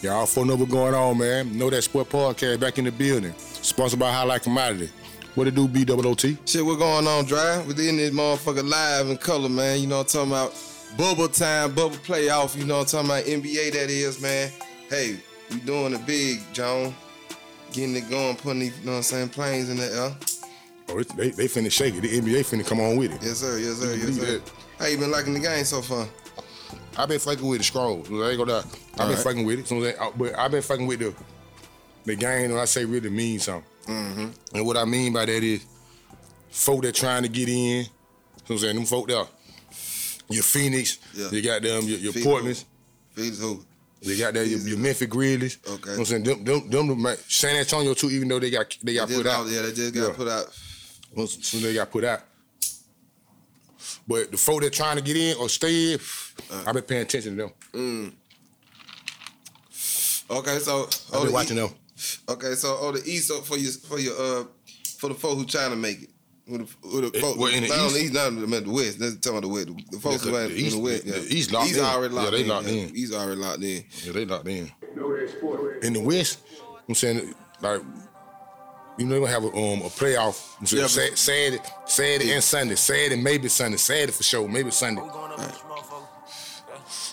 Yeah, all four know what's going on, man. Know that sport podcast back in the building. Sponsored by Highlight Commodity. What it do, B double O T? Shit, what going on, Drive? We in this motherfucker live in color, man. You know what I'm talking about? Bubble time, bubble playoff. You know what I'm talking about? NBA, that is, man. Hey, we doing it big, John. Getting it going, putting these, you know what I'm saying, planes in the air. Oh, it's, they, they finna shake it. The NBA finna come on with it. Yes, sir. Yes, sir. Yes, sir. How you been liking the game so far? I've been fucking with the scroll. I ain't gonna lie. I've been Alright. fucking with it. So I- but I've been fucking with the the game. When I say really means something. Mm-hmm. And what I mean by that is folk that trying to get in. You know what I'm saying? Them folk there. Your Phoenix, Yeah. you got them, your, your Phoenix. Portland's, Felix who? you got that, your, your Memphis Grizzlies. Okay. You know what I'm saying? Them, them, them, San Antonio too, even though they got they got They put just out. yeah, they just got Yeah. put out. Soon they got put out. But the folk that trying to get in or stay in, Uh. I've been paying attention to them. Okay, so I've oh, been the watching E- them. Okay, so oh the East so for your for your uh for the folks who trying to make it. Who the, who the Eh, folks, well, in the not on the East? East, not on the, West. Let's talk about the West. The folks Yeah, the in East- the West. yeah. the East locked in. already Yeah, locked they in. locked yeah. in. East already locked in. Yeah, they locked in. In the West, I'm saying like you know they gonna have a um a playoff. I'm saying, Yeah, Sa- but- Saturday, Saturday and Sunday. Saturday, maybe Sunday. Saturday for sure, maybe Sunday.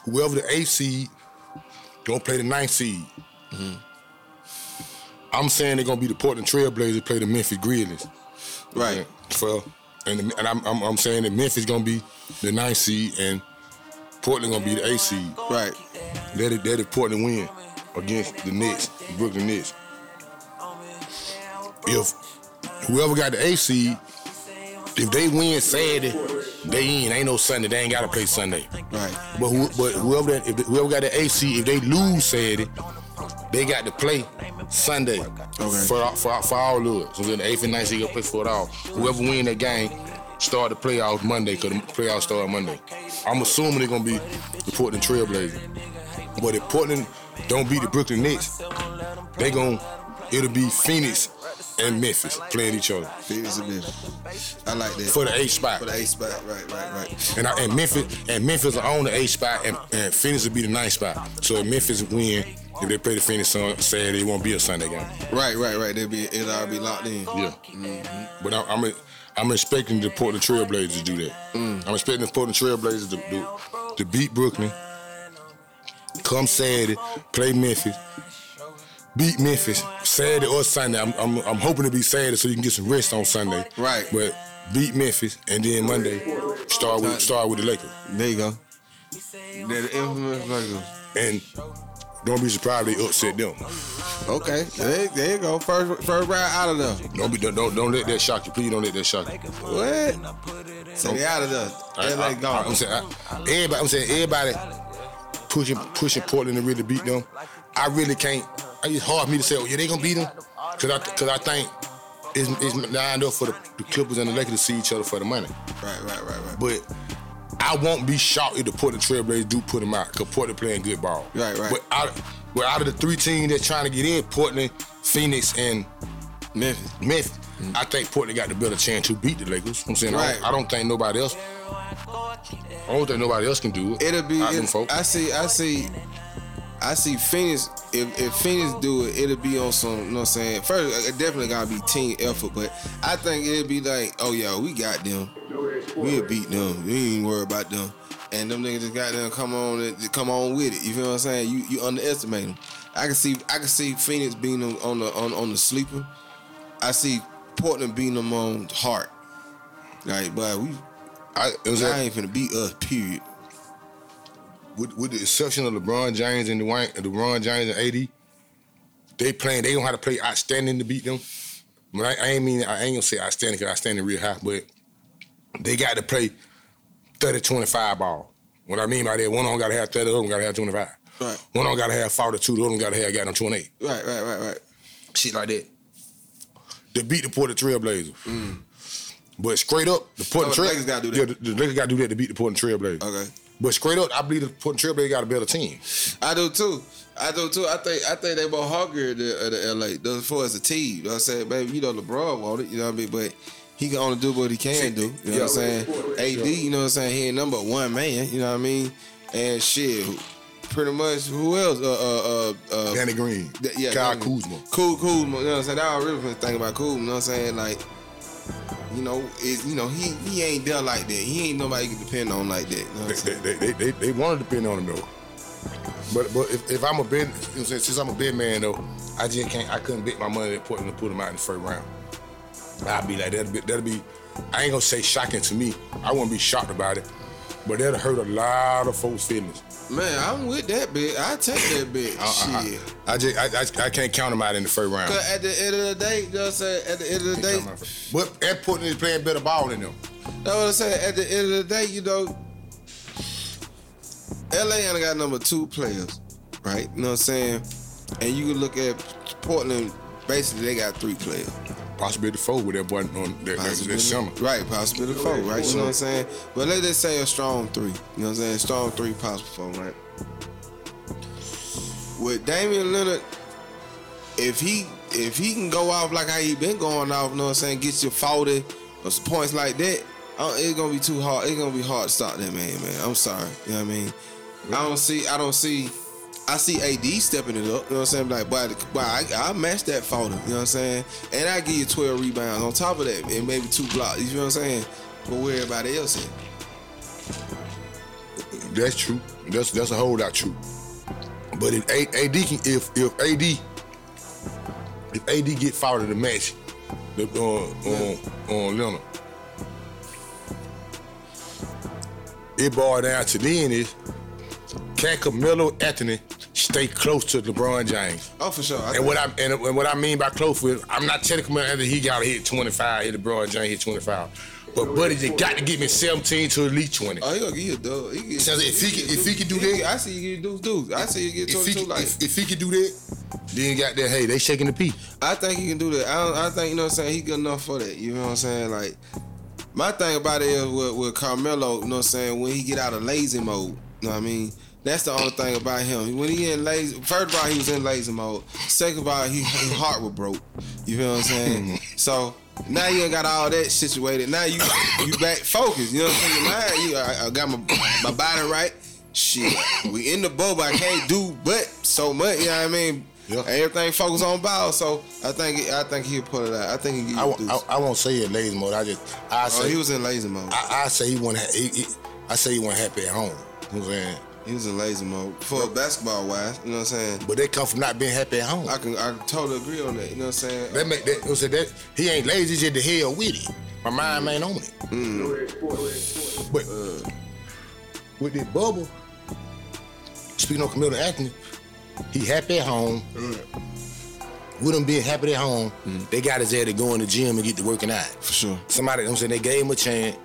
Whoever the eighth seed gonna play the ninth seed. I'm saying they're gonna be the Portland Trailblazers play the Memphis Grizzlies. Right. For and the, and I'm, I'm I'm saying that Memphis gonna be the ninth seed and Portland gonna be the eighth seed. Right. Let it let it Portland win against the Knicks, Brooklyn Nets. If whoever got the eighth seed, if they win Saturday, they in. Ain't no Sunday. They ain't gotta play Sunday. Right. But who, but whoever that, if whoever got the seed, if they lose Saturday, they got to play Sunday for for for all of. So then the eighth and ninth seed gonna play for it all. Whoever win that game, start the playoffs Monday because the playoffs start Monday. I'm assuming they're gonna be the Portland Trailblazers. But if Portland don't beat the Brooklyn Nets, they gon' it'll be Phoenix and Memphis playing each other Phoenix and Memphis. I like that. for the eighth spot. For the eighth spot. Right, right, right. And, I, and Memphis and Memphis are on the eighth spot, and, and Phoenix will be the ninth spot. So if Memphis win, if they play the Phoenix on Saturday, it won't be a Sunday game. Right, right, right. They'll be it'll all be locked in. Yeah. Mm-hmm. But I, I'm I'm expecting the Portland Trailblazers to do that. Mm. I'm expecting the Portland Trailblazers to, to, to beat Brooklyn, come Saturday, play Memphis, beat Memphis Saturday or Sunday. I'm, I'm, I'm hoping to be Saturday so you can get some rest on Sunday. Right. But beat Memphis and then Monday start with start with the Lakers. There you go. They're the infamous Lakers. And don't be surprised they upset them. Okay, there, there you go. First, first round out of them. Don't be don't, don't don't let that shock you. Please don't let that shock you. What? So they out of. I, LA I, gone. I'm saying I, everybody. I'm saying everybody pushing pushing Portland to really beat them. I really can't. It's hard for me to say, oh yeah, they gonna beat them, cause I cause I think it's, it's lined up for the, the Clippers and the Lakers to see each other for the money. Right, right, right, right. But I won't be shocked if the Portland Trailblazers do put them out, cause Portland playing good ball. Right, right. But out, but out of the three teams that's trying to get in, Portland, Phoenix, and Memphis. Memphis. I think Portland got the better chance to beat the Lakers. I'm saying I, Right. don't, I don't think nobody else. I don't think nobody else can do it. It'll be. It. I see. I see. I see Phoenix. If, if Phoenix do it, it'll be on some. You know what I'm saying? First, it definitely gotta be team effort, but I think it'll be like, oh yeah, we got them. We'll beat them. We ain't worry about them. And them niggas just got them come on, come on with it. You feel what I'm saying? You you underestimate them. I can see I can see Phoenix being them on the on, on the sleeper. I see Portland being them on heart. Like, but we, I, it was I ain't finna beat us. Period. With, with the exception of LeBron James and Dwayne, LeBron James and AD, they playing. They don't have to play outstanding to beat them. But I, I ain't mean I ain't gonna say outstanding because I outstanding real high, but they got to play 30-25 ball. What I mean by that, one of them got to have 30, the other one got to have 25. Right. One of them got to have 42, the other one got to have got them 28. Right, right, right, right. shit like that. To beat the Portland Trailblazers. Mm. But straight up, the Portland So the Trail Lakers gotta do that. Yeah, the, the Lakers got to do that to beat the Portland Trailblazers. Okay. But straight up, I believe the Portland Trailblazers got a better team. I do too. I do too. I think I think they more hungrier than the LA. Those for as a team. You know what I'm saying? Baby, you know LeBron want it, you know what I mean? But he can only do what he can do. You know what I'm saying? AD, you know what I'm saying? He ain't number one man, you know what I mean? And shit, pretty much who else? Uh, uh, uh, uh Danny Green. Yeah, Kyle Kuzma. Cool, Kuzma. You know what I'm saying? I really been thinking about Kuzma. You know what I'm saying? Like, you know, is you know he he ain't there like that. He ain't nobody you can depend on like that. You know They, they, they, they, they want to depend on him though. But but if, if I'm a bid, you know what I'm saying, since I'm a bid man though, I just can't. I couldn't bet my money to put him to put him out in the first round. I'd be like that'll be that'll be. I ain't gonna say shocking to me. I wouldn't be shocked about it, but that'll hurt a lot of folks' feelings. Man, I'm with that bit. I take that bit. I, Shit. I, I just I, I, I can't count him out in the first round. Cause at the end of the day, you know what I'm saying? At the end of the day, But Ed Portland is playing better ball than them. That's what I'm saying. At the end of the day, you know, LA only got number two players, right? You know what I'm saying? And you can look at Portland, basically they got three players. Possibility four with that button on that, that, that Possibility- summer. Right, possibility four, right? You know what I'm saying? But let's just say a strong three. You know what I'm saying? Strong three, possible four, right? With Damian Leonard, if he if he can go off like how he been going off, you know what I'm saying, get you 40 or some points like that, uh, it's gonna be too hard. It's gonna be hard to stop that man, man. I'm sorry. You know what I mean? I don't see I don't see I see AD stepping it up. You know what I'm saying? Like, boy I, I match that 40. You know what I'm saying? And I give you 12 rebounds on top of that, and maybe two blocks. You know what I'm saying? But where everybody else at? That's true. That's that's a whole lot true. But if AD can, if if AD if AD get fouled in the match, the, uh, on on Leonard, it boiled down to then is can Carmelo Anthony stay close to LeBron James? Oh, for sure. I And what I and, and what I mean by close with, I'm not telling Carmelo Anthony he got to hit 25, hit LeBron James hit 25. But buddy, you got to get me 17 to at least 20. Oh, he gonna give you a. He get, So if he can- if he can do get- that- I see you get deuce deuce. I see you get if he, 22 can- like. if, if he could do that, then you got that. Hey, they shaking the pea. I think he can do that. I, don't, I think you know what I'm saying. He good enough for that. You know what I'm saying? Like my thing about it is with, with Carmelo. You know what I'm saying? When he get out of lazy mode, you know what I mean? That's the only thing about him. When he in lazy, first of all, he was in lazy mode. Second of all, he, his heart was broke. You feel what I'm saying? Mm-hmm. so now you ain't got all that situated. Now you you back focused. You know what I'm saying? Now you, I, I got my my body right. Shit, we in the bubble. I can't do but so much. You know what I mean? Yeah. Everything focus on ball. So I think I think he'll put it out. I think he I, I, I won't say it lazy mode. I just I Oh, say he was in lazy mode. I, I say he wasn't. He, he, I say he wasn't happy at home. You know what I'm saying? He was in lazy mode for basketball wise. You know what I'm saying? But they come from not being happy at home. I can I totally agree on that. You know what I'm saying? That make that. you know what I'm saying? that he ain't lazy. He's just the hell with it. My mind mm. ain't on it. Mm. But uh, with this bubble, speaking of Carmelo Anthony, he happy at home. Mm. With him being happy at home, they got his ass to go in the gym and get to working out. For sure. Somebody, you know what I'm saying, they gave him a chance.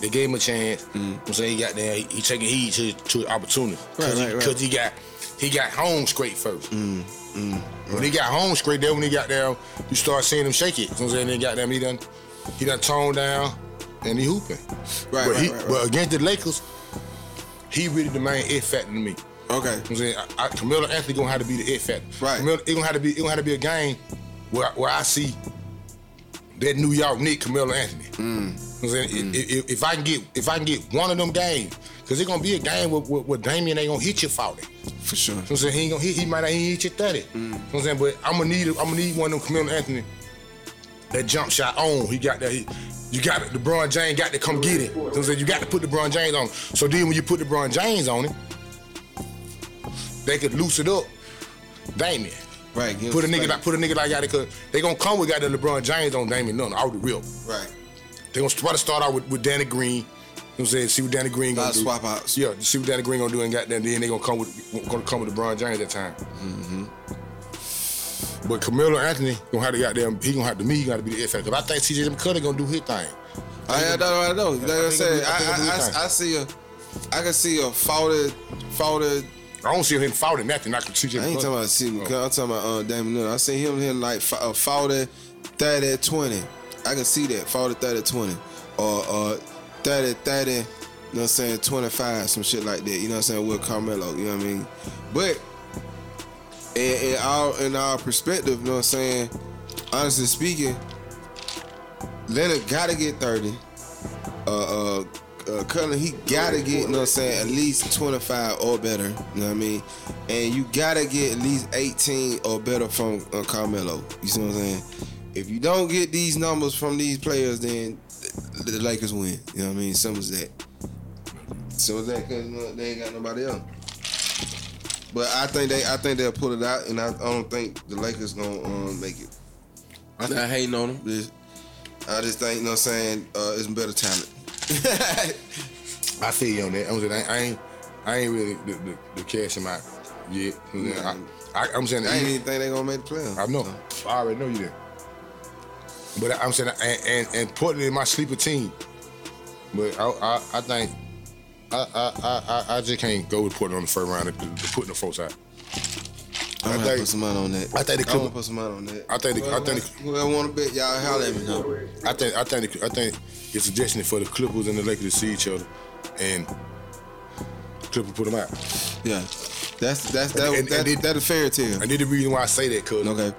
They gave him a chance. You know what I'm saying he got there, he, he taking heed to to opportunity. Right, Cause, he, right, right. 'cause he got he got home straight first. Mm. Mm. When he got home straight there, when he got there, you start seeing him shake it. You know what I'm saying? Then got them, he done he done toned down and he hooping. Right, but right, he, right, right. but against the Lakers, he really the main it factor to me. Okay. You know I'm saying I, I, Carmelo Anthony gonna have to be the it factor. Right. Carmelo, it gonna have to be it gonna have to be a game where where I see that New York Nick Carmelo Anthony. Mm. You know what I'm saying if, if, if I can get if I can get one of them games, because it's gonna be a game where, where, where Damian ain't gonna hit you 40. For sure. I'm saying? He ain't gonna hit, he might not even hit you 30. Mm. You know what I'm saying? But I'm gonna need I'm gonna need one of them Carmelo Anthony that jump shot on. He got that. He, you got it. LeBron James got to come get it. You know I'm saying? You got to put LeBron James on. So then when you put LeBron James on it, they could loose it up. Damian. Right. Put a nigga like put a nigga like that because they gonna come with got the LeBron James on Damian Lillard out the real. Right. They gonna try to start out with, with Danny Green. You know what I'm saying? See what Danny Green gonna do. swap outs. Yeah, see what Danny Green gonna do and got then then they gonna come with gonna come with LeBron James that time. Mm-hmm. But Carmelo Anthony gonna have to goddamn he gonna have to me he gotta be the F factor. I think CJ McCollum gonna do his thing. I, I know, I know. Like I, think said, I I, think it'll be I. I, I see a, I can see a faulted, faulted. I don't see him foul nothing like CJ I ain't McCollum. talking about see, I'm talking about uh, Damian Lillard. I see him hitting like a faulted 30 at 20. I can see that faulted 30 20, or uh, 30 30. You know what I'm saying? 25, some shit like that. You know what I'm saying? With Carmelo. You know what I mean? But in, in our in our perspective, you know what I'm saying? Honestly speaking, Leonard gotta get 30. Uh, uh, uh, uh, Cullen, he gotta get, you know what I'm saying, at least 25 or better. You know what I mean? And you gotta get at least 18 or better from uh, Carmelo. You see what I'm saying? If you don't get these numbers from these players, then the, the Lakers win. You know what I mean? Simple as that. So is that because they ain't got nobody else. But I think they, I think they'll pull it out, and I, I don't think the Lakers gonna um, make it. I'm not hating on them. Just, I just think, you know what I'm saying, uh, it's better talent. I feel you on that. I'm saying I, ain't, I ain't really the, the, the cash in my yet. I, I, am saying I ain't even think they gonna make the playoffs. I know. I already know you did. But I'm saying, and, and, and putting in my sleeper team. But I, I, I think I, I, I, I just can't go with putting on the first round and putting the folks out. I'm gonna put some money on that. I think the Clippers. put some money on that. I think. The, I think. Whoever want to bet, y'all holler at me now. I think. I think. I think it's suggestion for the Clippers and the Lakers to see each other, and Clippers put them out. Yeah, that's that's that. And, that, and, that, a fairy tale. And the reason why I say that, cause okay,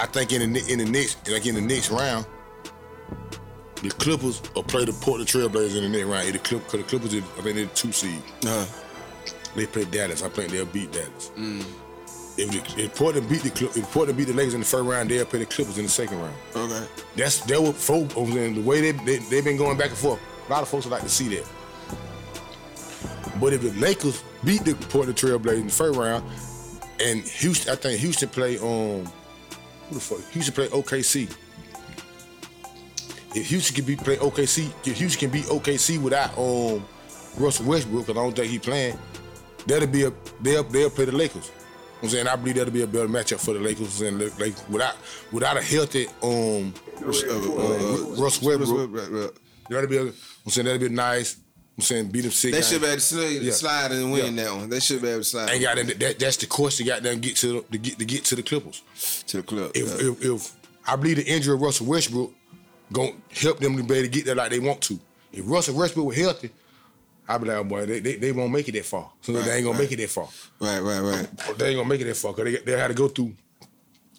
I think in the in the next like in the next round, the Clippers will play the Portland Trailblazers in the next round. The Clip, cause the Clippers, I think they're the two seed. Uh-huh. They play Dallas. I think they'll beat Dallas. Mm. If, the, if Portland beat the if Portland beat the Lakers in the first round, they'll play the Clippers in the second round. Okay. That's that what folk the way they, they they've been going back and forth. A lot of folks would like to see that. But if the Lakers beat the Portland Trailblazers in the first round, and Houston, I think Houston play on um, who the fuck? Houston play OKC. If Houston can be play OKC, if Houston can beat OKC without um Russell Westbrook, because I don't think he playing, that'll be a they'll they'll play the Lakers. I'm saying I believe that'll be a better matchup for the Lakers and like without without a healthy um, uh, uh, Russ Westbrook. That'll be a, I'm saying that'll be nice. I'm saying beat them six. They should be able to slide, yeah. slide and win yeah. that one. They should be able to slide. And got that, that's the course to got them get to, to get to get to the Clippers. To the club. If, yeah. if, if I believe the injury of Russell Westbrook gonna help them to be able to get there like they want to. If Russell Westbrook was healthy, I'd be like, oh boy, they, they, they won't make it that far. So right, they ain't gonna right. make it that far. Right, right, right. They ain't gonna make it that far because they, they had to go through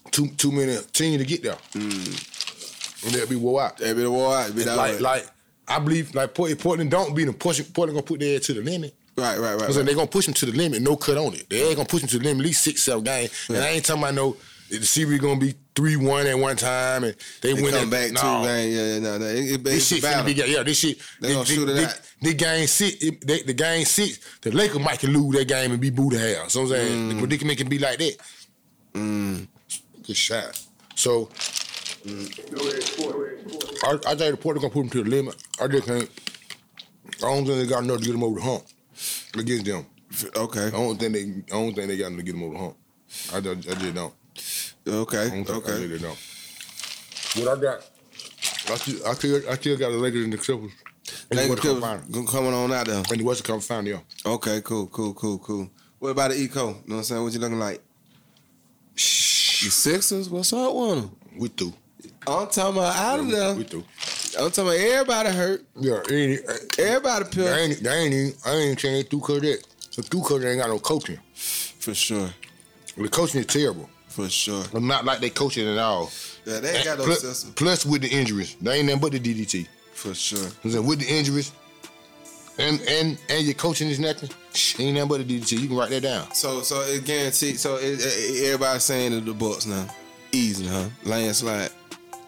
too too many teams to get there. Mm. And they'll be wore out. They'll be wore out. Be like, way. like I believe like Portland don't beat them. Portland gonna put their head to the limit. Right, right, right. So right. they're gonna push them to the limit, no cut on it. They ain't gonna push them to the limit at least six, seven games. And I ain't talking about no the series gonna be three one at one time, and they, they win. Come back no. two. Yeah, yeah, no, no. It, it, this shit finna be yeah. This shit. They they, gonna shoot it out. The game six, it, they, the game six, the Lakers might can lose that game and be booed hell. So I'm saying mm. the predicament can be like that. Mm. Good shot. So. Mm. I, I think the Portland gonna put them to the limit. I just think. I don't think they got enough to get them over the hump against them. Okay. I don't think they. I don't think they got enough to get them over the hump. I, I, I just don't. Okay. okay. I really don't. What I got, I still, I still, I still got the Lakers and the Clippers. Lakers Clippers coming on out there. And the Western Conference Final, yeah. Okay, cool, cool, cool, cool. What about the Eco? You know what I'm saying? What you looking like? The Sixers? What's up with them? We through. I'm talking about out of there. We through. I'm talking about everybody hurt. Yeah, ain't, everybody pissed. They ain't, they ain't even, I ain't saying through cause that. So through cause they ain't got no coaching. For sure. The coaching is terrible. For sure. I'm not like they coaching at all. Yeah, they ain't got no plus, system. Plus with the injuries, they ain't nothing but the DDT. For sure. With the injuries, and and and your coaching is nothing. Ain't nothing but the DDT. You can write that down. So so it guaranteed. So it, it, everybody's saying that the Bucks now easy, huh? Landslide.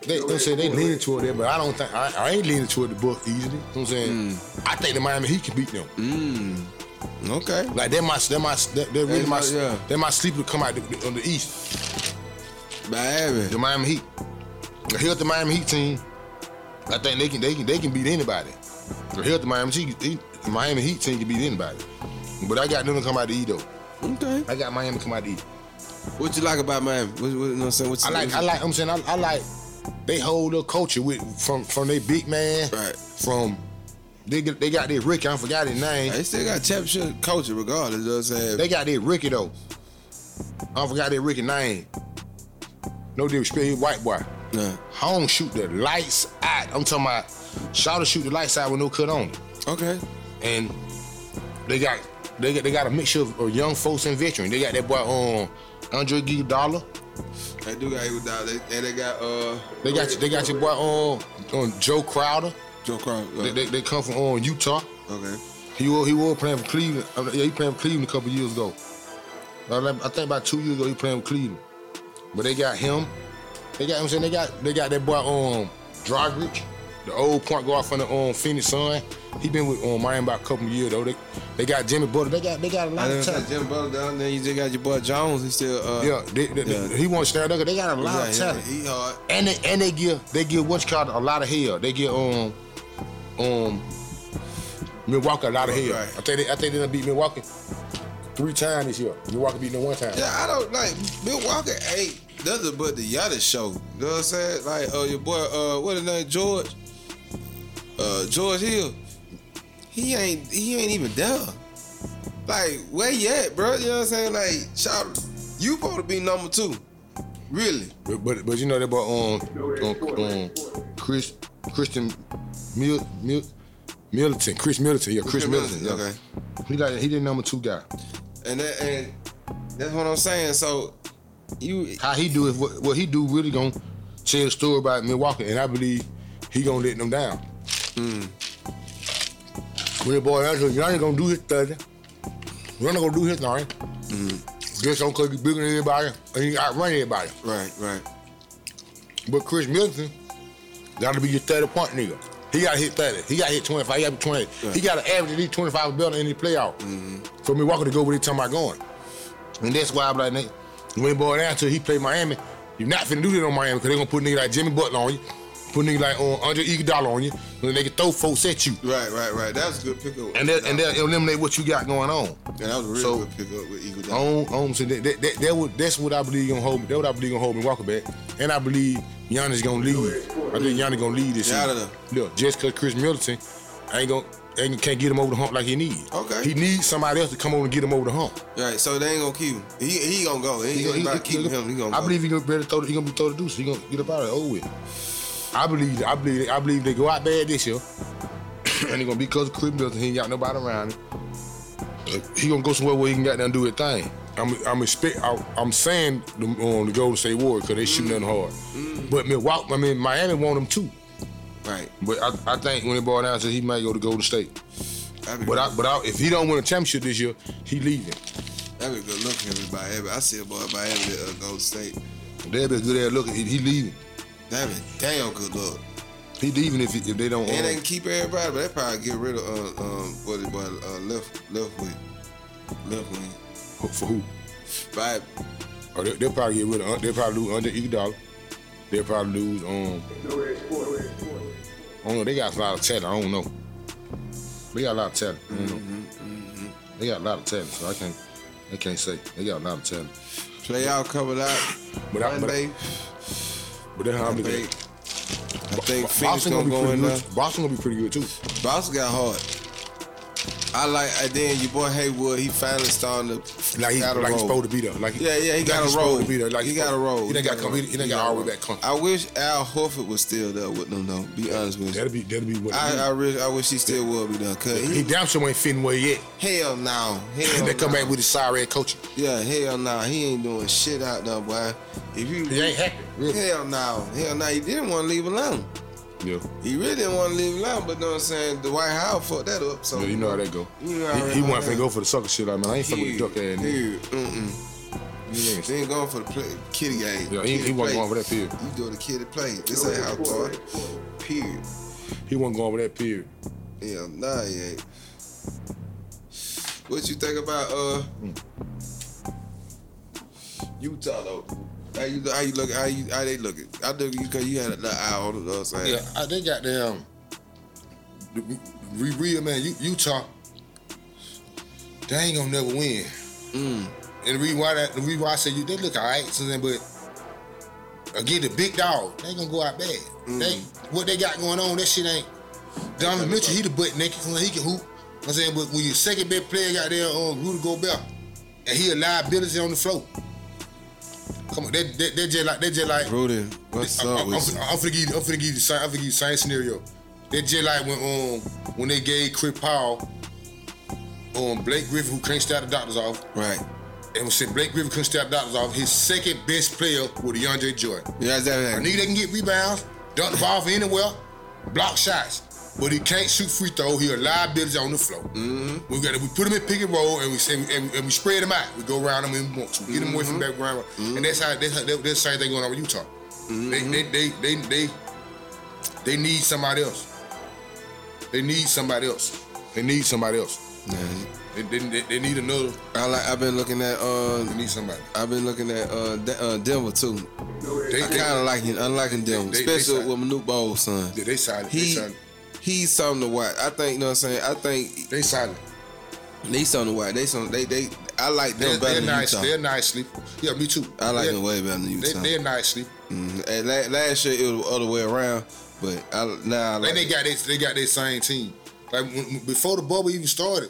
They, they say they leaning toward it, but I don't think I, I ain't leaning toward the book easily. You know what I'm saying? Mm. I think the Miami Heat can beat them. Mm. Okay. Like they're my they're my they're really my yeah. they're my sleeper to come out the, on the East. Miami. The Miami Heat. The healthy Miami Heat team. I think they can they can they can beat anybody. The healthy Miami Heat the Miami Heat team can beat anybody. But I got them to come out the E though. Okay. I got Miami to come out the E. What you like about Miami? What, what, you know what I'm saying? I like I like I'm saying I, I like they hold their culture with from from their big man. Right. From they get, they got their Ricky. I forgot his name. They still got championship culture regardless. You know what I'm saying? They got their Ricky though. I forgot their Ricky name. No disrespect, he white boy. Yeah. Home shoot the lights out. I'm talking about to shoot the lights out with no cut on it. Okay. And they got they got they got a mixture of, of young folks and veterans. They got that boy um Andre Iguodala. They do got Iguodala. They, and they got uh they got they got your boy um, um Joe Crowder. Joe Cross. They, they, they come from um, Utah. Okay. He was he was playing for Cleveland. Uh, yeah, he playing for Cleveland a couple years ago. I think about two years ago he playing with Cleveland. But they got him. They got I'm saying they got they got that boy um Dragic, the old point guard from the um Phoenix Sun. He been with um Miami about a couple years though. They they got Jimmy Butler. They got they got a lot of talent. Jimmy Butler down there. You just got your boy Jones. He still uh, yeah. They, they, yeah. He wants to stand up. They got a lot yeah, of talent. Yeah, he hard. And they and they give they give what's called a lot of hell. They give um um Milwaukee a lot of hell. Right. I think they, I think they done beat Milwaukee three times this year. Milwaukee beat them one time. Yeah, I don't like Milwaukee ain't nothing but the Yada show. You know what I'm saying? Like, uh, your boy, uh, what his name, George, uh, George Hill. He ain't, he ain't even there. Like, where you at, bro? You know what I'm saying? Like, shout, you supposed to be number two. Really? But but, but you know that about um, um, um Chris Christian Mil, Mil, Middleton, Khris Middleton, yeah, Khris Middleton, Middleton, yeah. Okay. He like he the number two guy. And that, and that's what I'm saying. So you how he do it? What, what he do really gonna tell the story about Milwaukee, and I believe he gonna let them down. Mm. When the boy answer, Yanni gonna do his thing. Yanni gonna do his thing. Mm. Just don't cause he's bigger than anybody, and he outrun everybody. Right, right. But Chris Middleton gotta be your 30 point nigga. He got to hit 30. He got to hit 25. He got to 20. Right. He got to average at least 25 better in the playoff mm-hmm. for Milwaukee to go where they talking about going. And that's why I'm like, nigga, when he boy down to he played Miami, you're not finna do that on Miami because they're going to put a nigga like Jimmy Butler on you, put nigga like um, Andre Iguodala on you, and they can throw folks at you. Right, right, right. That's a good pickup. And that, and they'll eliminate what you got going on. Yeah, that was a really so, good pickup with Iguodala. On, on, so that, that, that, that would, that's what I believe gonna hold me. That's what I believe gonna hold Milwaukee back. And I believe Giannis gonna lead. I think Giannis gonna lead this year. Yeah, just cause Khris Middleton ain't gonna ain't, can't get him over the hump like he needs. Okay. He needs somebody else to come over and get him over the hump. Right. So they ain't gonna keep him. He he gonna go. He, he, he, he keep him. He gonna. I go. believe he gonna better throw. He gonna be throw the deuce. He gonna get up out of it. Over with. I believe. I believe. I believe they go out bad this year, and they gonna be because of Khris Middleton. He ain't got nobody around him. He gonna go somewhere where he can get down and do his thing. I'm I'm expect I, am saying the, um, the Golden State Warriors because they shoot nothing hard. Mm. But Milwaukee, I mean Miami want him too. Right. But I, I think when it boils down to he might go to Golden State. But I, but I, if he don't win a championship this year, he leaving. That'd be a good look for him Miami. I see a boy Miami uh, Golden State. That'd be a good ass look. He, he leaving. Damn good look. He leaving if, if they don't. And they can keep everybody, but they probably get rid of uh, um what it was uh, left left wing, left wing. For who? Right. Oh, they, will probably get rid of. They'll probably lose under Iguodala. They'll probably lose. Um. I don't know. They got a lot of talent. I don't know. They got a lot of talent. I don't know. Mm-hmm, mm-hmm. They got a lot of talent, so I can't. I can't say. They got a lot of talent. Play out, covered out. But I, but, I, but then how I'm. I think Phoenix gonna, gonna go in there. Boston gonna be pretty good too. Boston got hard. I like and then your boy Hayward, he finally starting to like, he, like he's supposed to be there. Like yeah, yeah, he got a role. To be there. Like he, got a role. He, done got come. He, he done got all the way back. Come. I wish Al Horford was still there with them though. Be honest with you. That'd be that'd be what. I I, really, I wish he still would be there. Cause he, he damn sure ain't fitting where yet. Hell no. Hell they come no. back with his sorry coaching. Yeah, hell no. He ain't doing shit out there, boy. If you he ain't happy. Really. Hell no. Hell no. He didn't want to leave alone. Yeah. He really didn't want to leave alone, but you know what I'm saying? The White House fucked that up. So yeah, you know how that go. You know he, he to go for the sucker shit. I mean, I ain't fucking with the duck ass nigga. Mm-mm. He ain't going for the play, kitty game. Yeah, he, he wasn't going for that period. You do the kitty play. This ain't how hard. Period. He wasn't going for that period. Yeah, nah, he ain't. What you think about uh mm. Utah though? How you how you look how you how they look I look you cause you had a eye on. You what I'm saying? Yeah, they got them. Real man, Utah. They ain't gonna never win. Mm. And the reason why that the reason why I say you they look alright, but again the big dog, they ain't gonna go out bad. Mm. They what they got going on, that shit ain't Donovan Mitchell, he the butt naked, he can hoop. I'm saying, but when your second best player got there on uh, Rudy Gobert, and he a liability on the floor. Come on, they they, they just like they just like Rudy. What's they, up? I'm, I'm, I'm, finna give you, I'm finna give you the same I'm finna give you same scenario. They just like when um when they gave Chris Paul um Blake Griffin who couldn't start the doctors off. Right. And we said Blake Griffin couldn't start the doctors off, his second best player was DeAndre Jordan. Yeah, that. A nigga that can get rebounds, dunk the ball from anywhere, block shots. But he can't shoot free throw. He a liability on the floor. Mm-hmm. We got we put him in pick and roll, and we say and, and we spread him out. We go around him and we want to get him away from Mm-hmm. and that's how that's, how, that's the same thing going on with Utah. Mm-hmm. They, they, they they they they need somebody else. They need somebody else. They need somebody else. They, they, they, they need another. I like. I've been looking at. Uh, They need somebody. I've been looking at uh, De- uh Denver too. They I kind of like him. I like him Denver, They- they- especially they- with Manute Bol's son. they, they. They He solid. He's something to watch. I think you know what I'm saying. I think They solid. they something to watch. They some they they. I like them They're, better they're than nice. Utah. They're nice sleeper. Yeah, me too. I like they're, them way better than Utah. they're nice sleeper. Mhm. And last year it was the other way around, but I, now I like Then they got they, they got their same team. Like when, before the bubble even started,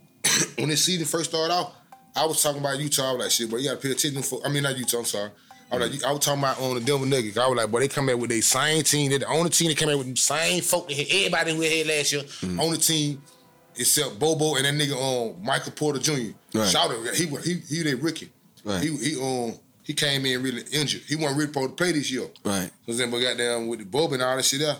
when this season first started out, I was talking about Utah. I was like, shit, but you gotta pay attention for. I mean, not Utah. I'm sorry. I was like, I was talking about on the Denver Nuggets. I was like, boy, they come out with their same team. They're the only team that came out with the same folk. that had- Everybody who had last year, Mm-hmm. only team except Bobo and that nigga um Michael Porter Jr. Right. Shout out, he was- he he their rookie. Right. He he um he came in really injured. He wasn't really supposed to play this year. right. Cause then we got down with the Bob and all that shit there.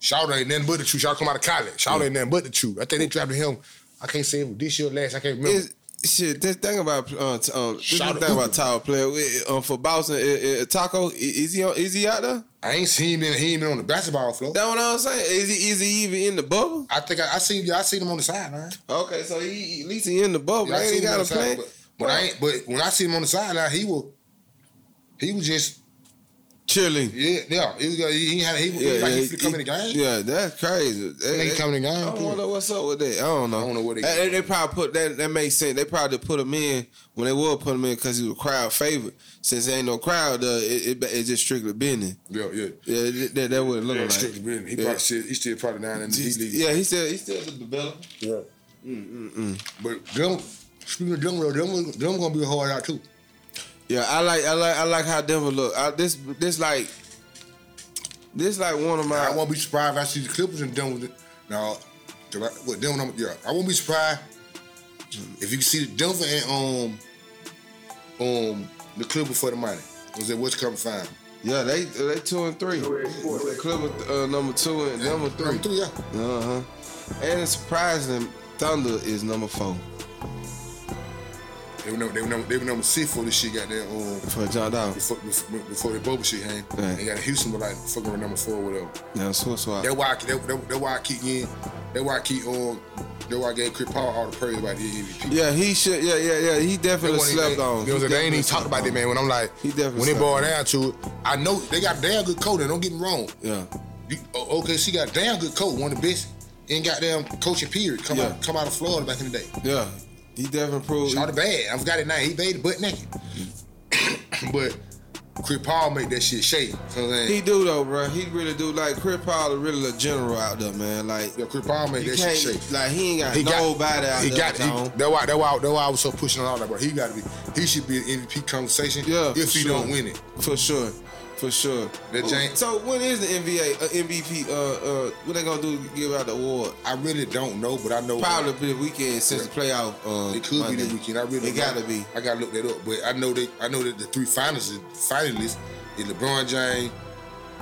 Shout out ain't nothing but the truth. Shout come out of college. Shout out ain't nothing but the truth. I think they drafted him. I can't say it was this year or last. I can't remember. It's, shit, this thing about uh, um, this Shout thing about Tower player uh, um, for Boston, uh, uh, Tacko, is he on, is he out there? I ain't seen him. He ain't been on the basketball floor. That's what I'm saying. Is he is he even in the bubble? I think I, I seen. I seen him on the sideline. Okay, so he at least he in the bubble. Yeah, I ain't seen he him on got a plan? But, but I ain't. But when I see him on the sideline, he will. He was just Chilling. yeah yeah. He was, he, he had he Yeah, like he finna come in the game. yeah, that's crazy. They, He that- come in the game. I don't know what's up with that. I don't know. I don't know what they- They, they probably put that. That makes sense. They probably put him in when they would put him in because he was crowd favorite. Since there ain't no crowd, uh, it, it, it's just strictly business. Yeah yeah. Yeah, that, that, it look Yeah, like. strictly business. He Yeah. probably still, he still probably down in the D league. Yeah, he still he still the developer. Yeah. Mm mm mm. But them, speaking of them, them, them gonna be hard out too. Yeah, I like I like I like how Denver look. I, this this like this like one of my. I won't be surprised if I see the Clippers and done with it. Now, what Denver? Yeah, I won't be surprised if you can see the Denver and um um the Clippers for the money. Was it what's coming fine? yeah, they they two and three. Clipper uh, number two and number three. Number three, yeah. Uh huh. And it's surprising, Thunder is number four They were number, they were number, they were number six for this shit. Got there um for John Dawg. before before, before the bubble shit hang. Right. They got a Houston, but like fucking number four or whatever. Yeah, swap swap. That's why I, that, that, that's why I keep in. That's why I keep on. That's why I gave Chris Paul all the praise about the MVP. Yeah, he should. Yeah, yeah, yeah. He definitely They slept wasn't- on. They, was- He they ain't even talked about that, man. When I'm like, He definitely when it boiled down to it, I know they got damn good coach. Don't get me wrong. Yeah, You, o- OKC got damn good coach, one of the best in goddamn coaching period. Come Yeah. out, come out of Florida back in the day. yeah. He definitely proved. Shot it bad. I forgot it now. He made it butt naked. Mm-hmm. but Chris Paul made that shit shake. You know what I'm saying? He do though, bro. He really do. Like Chris Paul, is really a general out there, man. Like yeah, Chris Paul made that shit shake. Like he ain't got He got nobody out he there. got. He, that's why. That's why. That's why I was so pushing on all that. bro. he got to be. He should be in MVP conversation. Yeah, if he sure. don't win it. For sure. For sure. That James- So when is the NBA uh, MVP? Uh, uh, what they gonna do? to Give out the award? I really don't know, but I know Probably be the weekend since the playoff. Uh, It could Monday. be the weekend. I really It know. gotta be. I gotta look that up. But I know they I know that the three finalists finalists is LeBron James,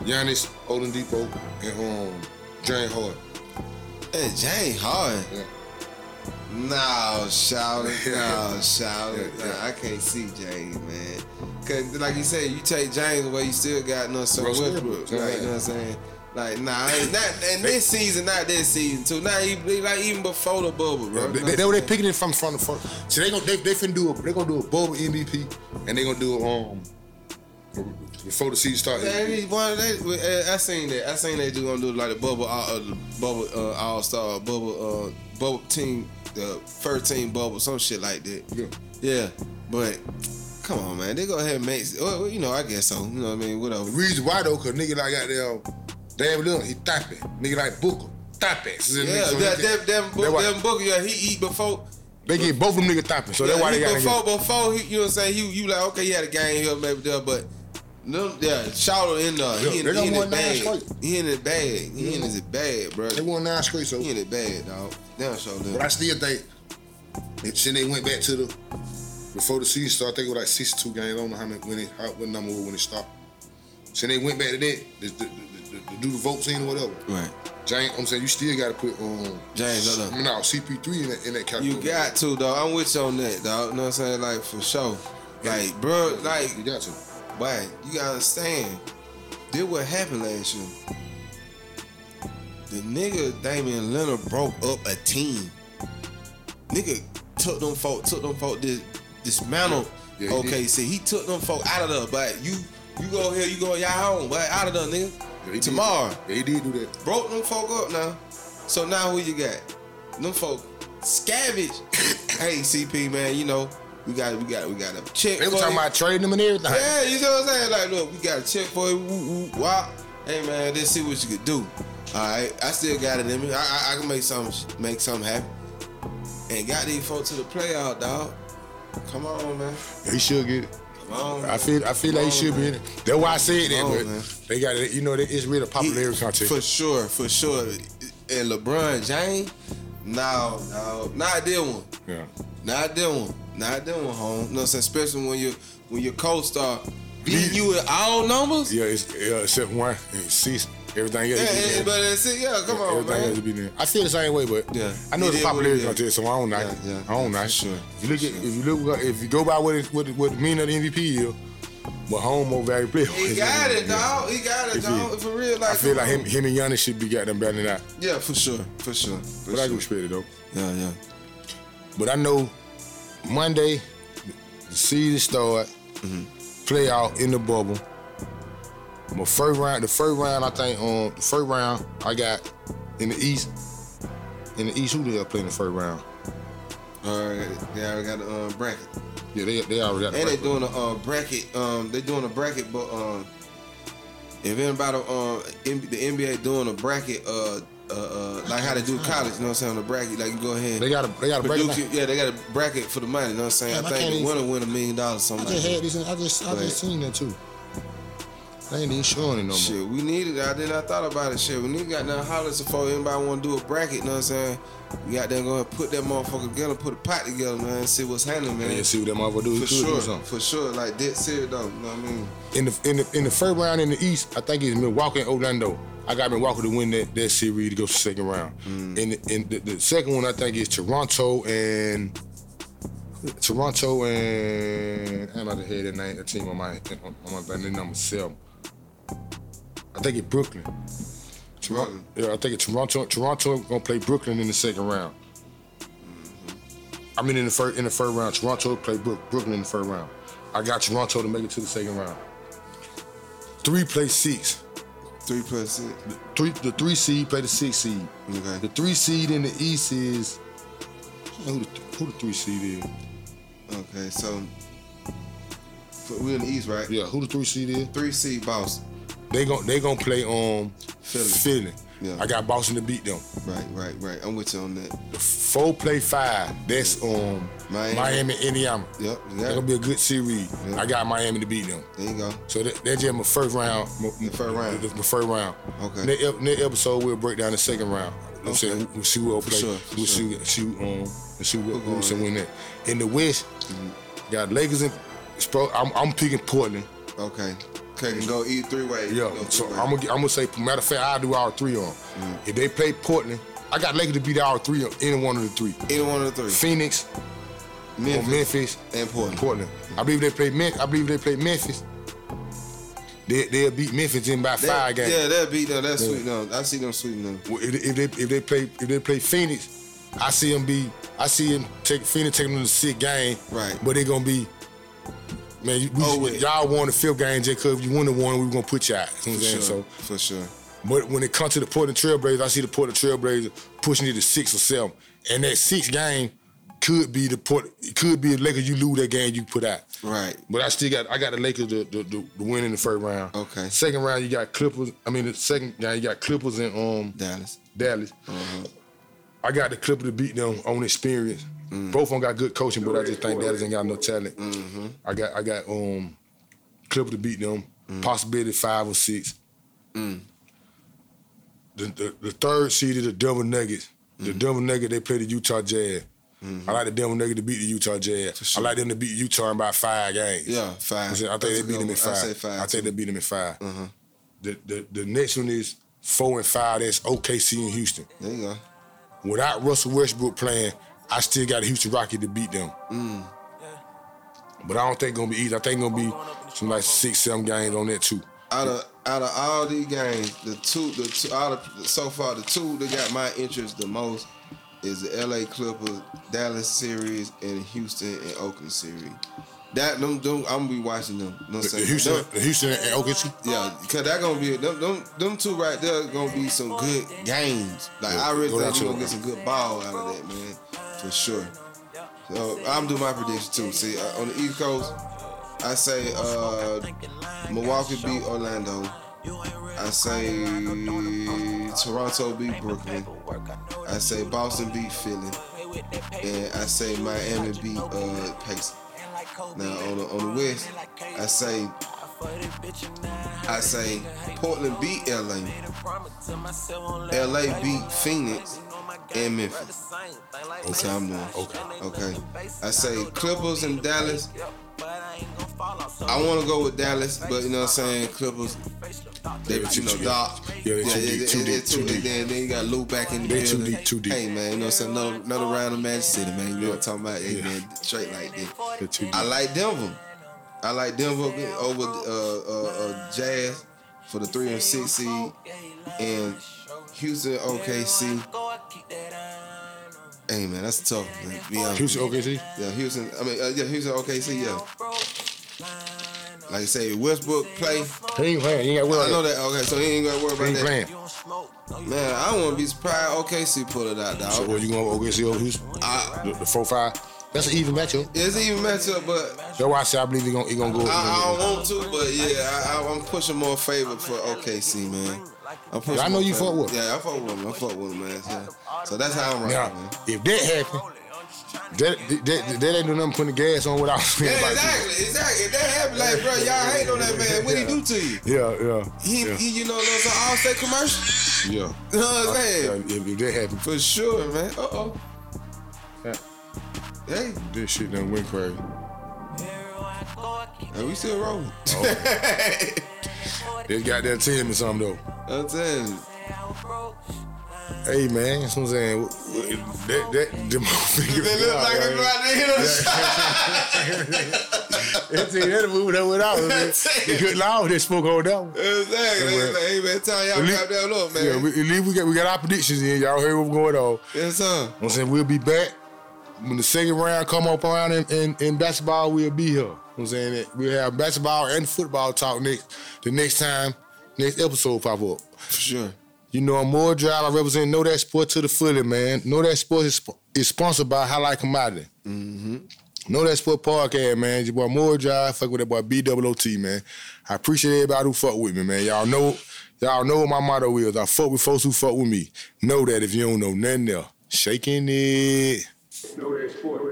Giannis Oladipo, and um James Harden. Hey, James Harden. Yeah. No, shout it. No, shout it. Yeah, yeah. Nah, I can't see James, man. Cause like you said, you take James away, you still got no some Russell Westbrook. Like, yeah. you know what I'm saying? Like, nah, not and this season, not this season too. Not even like even before the bubble, bro. They, they, they, they picking it from from the front. So they gonna they they finna do a they gonna do a bubble MVP and they gonna do um before the season starts. Yeah, one, they, I seen that. I seen they do gonna do like the bubble, uh, the bubble uh, all star, bubble, uh, bubble team, the first team bubble, some shit like that. Yeah. Yeah, but come on, man, they go ahead and make. Well, you know, I guess so. You know what I mean? Whatever. The reason why though, cause nigga like got there, David Lillard, he tapping. Nigga like Booker, tapping. So Yeah, so that, that, Booker, yeah, he eat before. They get both of them niggas tapping. So that's why they he got before, before he, you know what I'm saying? He, you like, okay, he had a game here, maybe there, but. No, yeah, shout in there. He in, they he in won his bag. He in his bag. He in his bag, bro. They won nine straight. So He in his bag, dog. Damn, them. But I still think they, since they went back to the before the season started, I think it was like 62 games. I don't know how many when it how, what number was when it stopped. So they went back to that to, to, to, to do the vote scene or whatever. Right. James, I'm saying you still got to put um James, up. no CP3 in that in that category. You got to, dog. I'm with you on that, dog. You know what I'm saying? Like, for sure. Like, bro, like, you got to. But you gotta understand, did what happened last year. The nigga Damian Leonard broke up a team. Nigga took them folk, took them folk, dis, dismantled. Yeah, he okay, did. see, he took them folk out of there, but you you go here, you go y'all home, but out of there, nigga. Yeah, he did. Tomorrow. Yeah, he did do that. Broke them folk up now. So now who you got? Them folk scavenge. hey, CP man, you know, we got we got we got a check. They were talking about trading them and everything. Yeah, you know what I'm saying? Like, look, we got a check for you. Woo, woo, wow. Hey man, let's see what you could do. All right, I still got it in me. I, I, I can make something make something happen. And got these folks to the playoff, dog. Come on, man. He should get it. Come on. I feel I feel like he should be in it. That's why I said that, on, but man. they got it. You know, it's really a popularity contest. For sure, for sure. And LeBron James, no, no, not that one. yeah. Not that one. Not that one, home. You know what I'm saying? Especially when you when your co-star beat you with all numbers. Yeah, it's yeah, except one, and six, everything else. Yeah, yeah, but that's it. Yeah, come on, everything else man. to be there. I feel the same way, but Yeah. I know It it's is a what popularity it is. contest, so I don't knock. Yeah, it. yeah, I don't yeah, knock. it. sure, If you look at, sure. if you look, if you go by what it, what it, what the meaning of the MVP is, what home more value player. He got it, dog. He got it, dog. For real, like I feel like him, him and Giannis should be goddamn better than that. Yeah, for sure, for sure. For But I sure. can respect it though. Yeah, yeah. But I know Monday, the season start, Mm-hmm. playoff in the bubble. My first round, the first round, I think um the first round I got in the East. In the East, who did I play in the first round? All right, they already got the um, bracket, Yeah, they they already got the and they first doing a uh, bracket. Um, they doing a bracket, but um, if anybody um, the NBA doing a bracket, uh, uh, uh, like how they do college, you know what I'm saying? On the bracket, like you go ahead. They got a they got a break. Purdue, can- yeah, they got a bracket for the money. You know what I'm saying? Damn, I I think can't the winner win a million dollars, Something I just like had that. this. I just I But- just seen that too. They ain't even showing it no more. Shit, we needed. I did not thought about it. Shit, we need got down hollers before anybody want to do a bracket. You know what I'm saying? We got them going to put that motherfucker together, put a pot together, man. See what's happening, man. And see what that motherfucker do. For do sure, something. for sure. Like dead serious though. You know what I mean? in the in the in the first round in the East, I think it's Milwaukee and Orlando. I got Milwaukee to win that, that series to go to the second round. Mm. In, the, in the, the second one, I think is Toronto and Toronto and I'm about to hear that name, that team on my on my band, they number seven. I think it's Brooklyn. Toronto, yeah, I think it's Toronto. Toronto gonna play Brooklyn in the second round. I mean, in the first in the first round, Toronto play Brook, Brooklyn in the first round. I got Toronto to make it to the second round. Three play six. Three play plus six. The Three the three seed play the six seed. Okay. The three seed in the East is who the, who the three seed is? Okay, so so we in the East, right? Yeah, who the three seed is? Three seed Boston. They gon' they gonna play um Philly. Philly. Yeah. I got Boston to beat them. Right, right, right. I'm with you on that. The four play five. That's um Miami. Miami, Indiana. Yep, you That's gonna be a good series. Yeah. I got Miami to beat them. There you go. So that, that's just my first round. My, The first round. The, the first round. Okay. Next, next episode we'll break down the second round. You know what I'm saying? We'll see who will play. sure, we'll sure. see, see, um, see who, Who who going will in? win that. In the West, Mm-hmm. got Lakers and I'm, I'm picking Portland. Okay. Okay, can go eat three ways. Yeah. Go So three I'm gonna, I'm gonna say, matter of fact, I'll do all three on. Mm-hmm. If they play Portland, I got Lakers to beat all three on any one of the three. Either one of the three. Phoenix Memphis, Memphis and Portland. Portland. I believe they play. Memphis. I believe they play Memphis. They they'll beat Memphis in by That- five games. Yeah, that beat them. That's sweet them. I see them sweeting them. Well, If, if they if they play if they play Phoenix, I see them be I see them take Phoenix taking them to the sixth game. Right. But they're gonna be man, you, we, Oh, y'all won the fifth game just cause you won the one, we were gonna put you out. You know what I'm saying? sure. So, For sure. but when it comes to the Portland Trailblazers, I see the Portland Trailblazers pushing it to six or seven, and that sixth game could be the port. It could be the Lakers. You lose that game, you put out. Right. But I still got I got the Lakers the, to, to, to win in the first round. Okay. Second round you got Clippers. I mean the second game you got Clippers and um Dallas. Dallas. Uh-huh. I got the Clippers to beat them on experience. Mm. Both of them got good coaching, but I just think Dallas ain't got no talent. Mm-hmm. I got I got um Clippers to beat them. Mm. Possibility five or six. The, the the third seed is the Denver Nuggets. Mm. The Denver Nuggets they play the Utah Jazz. Mm-hmm. I like the Denver Nuggets to beat the Utah Jazz. Sure. I like them to beat Utah in about five games. Yeah, five. I, think That's they beat them in five. I, say five I think they beat them in 5 mm-hmm. The, the the next one is four and five. That's OKC in Houston. There you go. Without Russell Westbrook playing, I still got a Houston Rocket to beat them. Mm. But I don't think it's gonna be easy. I think it's gonna be some like six, seven games on that too. Out of out of all these games, the two the two out of so far the two that got my interest the most is the LA Clippers Dallas series and Houston and Oakland series. That them, them I'm gonna be watching them. You what I'm saying? Houston, them, the Houston and OKC. Yeah, cause that gonna be them, them, them two right there gonna be some good games. Like yeah, I really think we gonna get some good ball out of that, man, for sure. So I'm doing my prediction too. See, uh, on the East Coast, I say uh, Milwaukee beat Orlando. I say Toronto beat Brooklyn. I say Boston beat Philly. And I say Miami beat uh, Pacers. Now on the on the West, I say I say Portland beat LA. LA beat Phoenix and Memphis. Okay, I'm doing. Okay. Okay. I say Clippers and Dallas. I want to go with Dallas, but you know what I'm saying? Clippers, they, you know, Doc. Yeah, they too deep, too deep, too deep. Then, then you got Lou back in the they building. too deep, too deep. Hey, man, you know what I'm saying? Another, another round of Magic City, man. You know what I'm talking about? Hey, yeah. man, straight like that. I like Denver. I like Denver over uh, uh, uh, Jazz for the three and six seed, and Houston OKC. Hey man, that's tough. Man. Yeah. Houston OKC. Yeah, Houston. I mean, uh, yeah, Houston OKC. Yeah. Like I say, Westbrook play. He ain't playing. He ain't got I know that. Okay, so he ain't got to worry about he ain't that. Playing. Man, I wouldn't be surprised. OKC pull it out, dog. So what you going OKC over Houston? I, the, the four five. That's an even matchup. It's an even matchup, but that's why I say I believe he's gonna he gonna go. I, I don't want to, but yeah, I, am pushing more favor for OKC, man. I'm pushing. Yeah, I know you fuck with. Him. Yeah, I fuck with him. I fuck with him, man. Yeah. So that's how I'm rocking, now, man. If that happen, that, that, that ain't do nothing putting the gas on without yeah, exactly, exactly. If that happen, like, bro, y'all hate on that man. What yeah. he do to you? Yeah, yeah. He, yeah. he you know, those are Allstate commercial. Yeah. You know what I'm saying? If, if that happen, for sure, man. Uh oh. Hey. This shit done went crazy. And we still rolling. Oh. this got that tell me something though. I'm telling you. Hey man, that's what I'm saying. That that them fingers. They look like they about to hit us. That's it. That movie that went out. Man. The good law they spoke on that one. Exactly. Like, hey man, tell y'all least, that up, man. Yeah, we, at least we got we got our predictions in. Y'all heard what's going on. Yes, sir. I'm saying we'll be back when the second round come up around in, in, in basketball, we'll be here. I'm saying that we'll have basketball and football talk next the next time, next episode pop up. For sure. You know, I'm more drive. I represent Know That Sport to the fully, man. Know That Sport is, is sponsored by Highlight Commodity. Mm-hmm. Know That Sport podcast, man. Your boy More Drive, fuck with that boy BWOT, man. I appreciate everybody who fuck with me, man. Y'all know, y'all know what my motto is. I fuck with folks who fuck with me. Know that if you don't know nothing else. Shaking it. Know that sport.